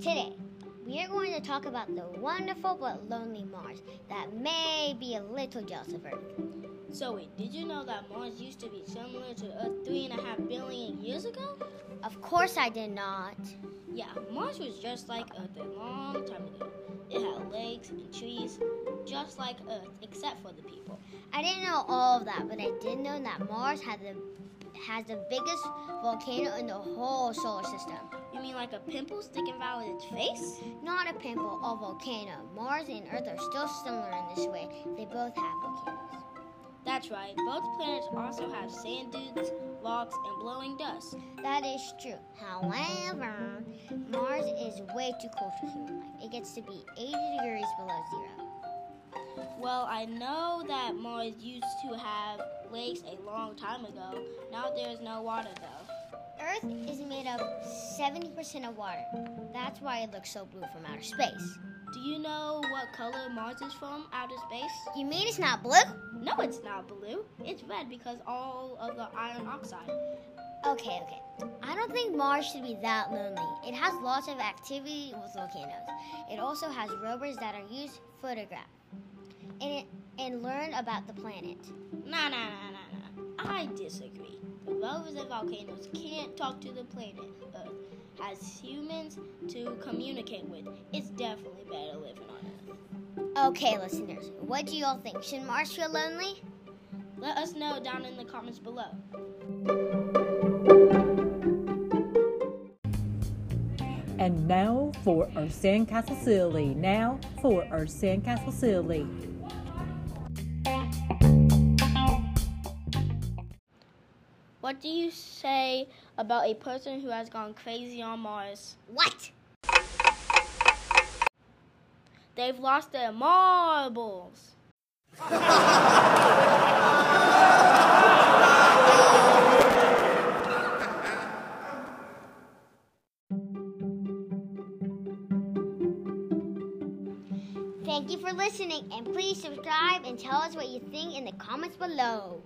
Today, we are going to talk about the wonderful but lonely Mars that may be a little jealous of Earth. So wait, did you know that Mars used to be similar to Earth three and a half billion years ago? Of course, I did not. Yeah, Mars was just like Earth a long time ago. It had lakes and trees, just like Earth, except for the people. I didn't know all of that, but I did know that Mars had the has the biggest volcano in the whole solar system. You mean like a pimple sticking out of its face? Not a pimple, a volcano. Mars and Earth are still similar in this way. They both have volcanoes. That's right. Both planets also have sand dunes, rocks, and blowing dust. That is true. However, Mars is way too cold for human life. It gets to be 80 degrees below zero. Well, I know that Mars used to have lakes a long time ago. Now there's no water though. Earth is made of 70% of water. That's why it looks so blue from outer space. Do you know what color Mars is from outer space? You mean it's not blue? No, it's not blue. It's red because all of the iron oxide. Okay, okay. I don't think Mars should be that lonely. It has lots of activity with volcanoes. It also has rovers that are used to photograph and, and learn about the planet. Nah, nah, nah, nah, nah. I disagree. The rovers and volcanoes can't talk to the planet Earth. As humans to communicate with, it's definitely better living on Earth. Okay, listeners, what do you all think? Should Mars feel lonely? Let us know down in the comments below. And now for our Sandcastle Silly. Now for our Sandcastle Silly. What do you say about a person who has gone crazy on Mars? What? They've lost their marbles. Thank you for listening, and please subscribe and tell us what you think in the comments below.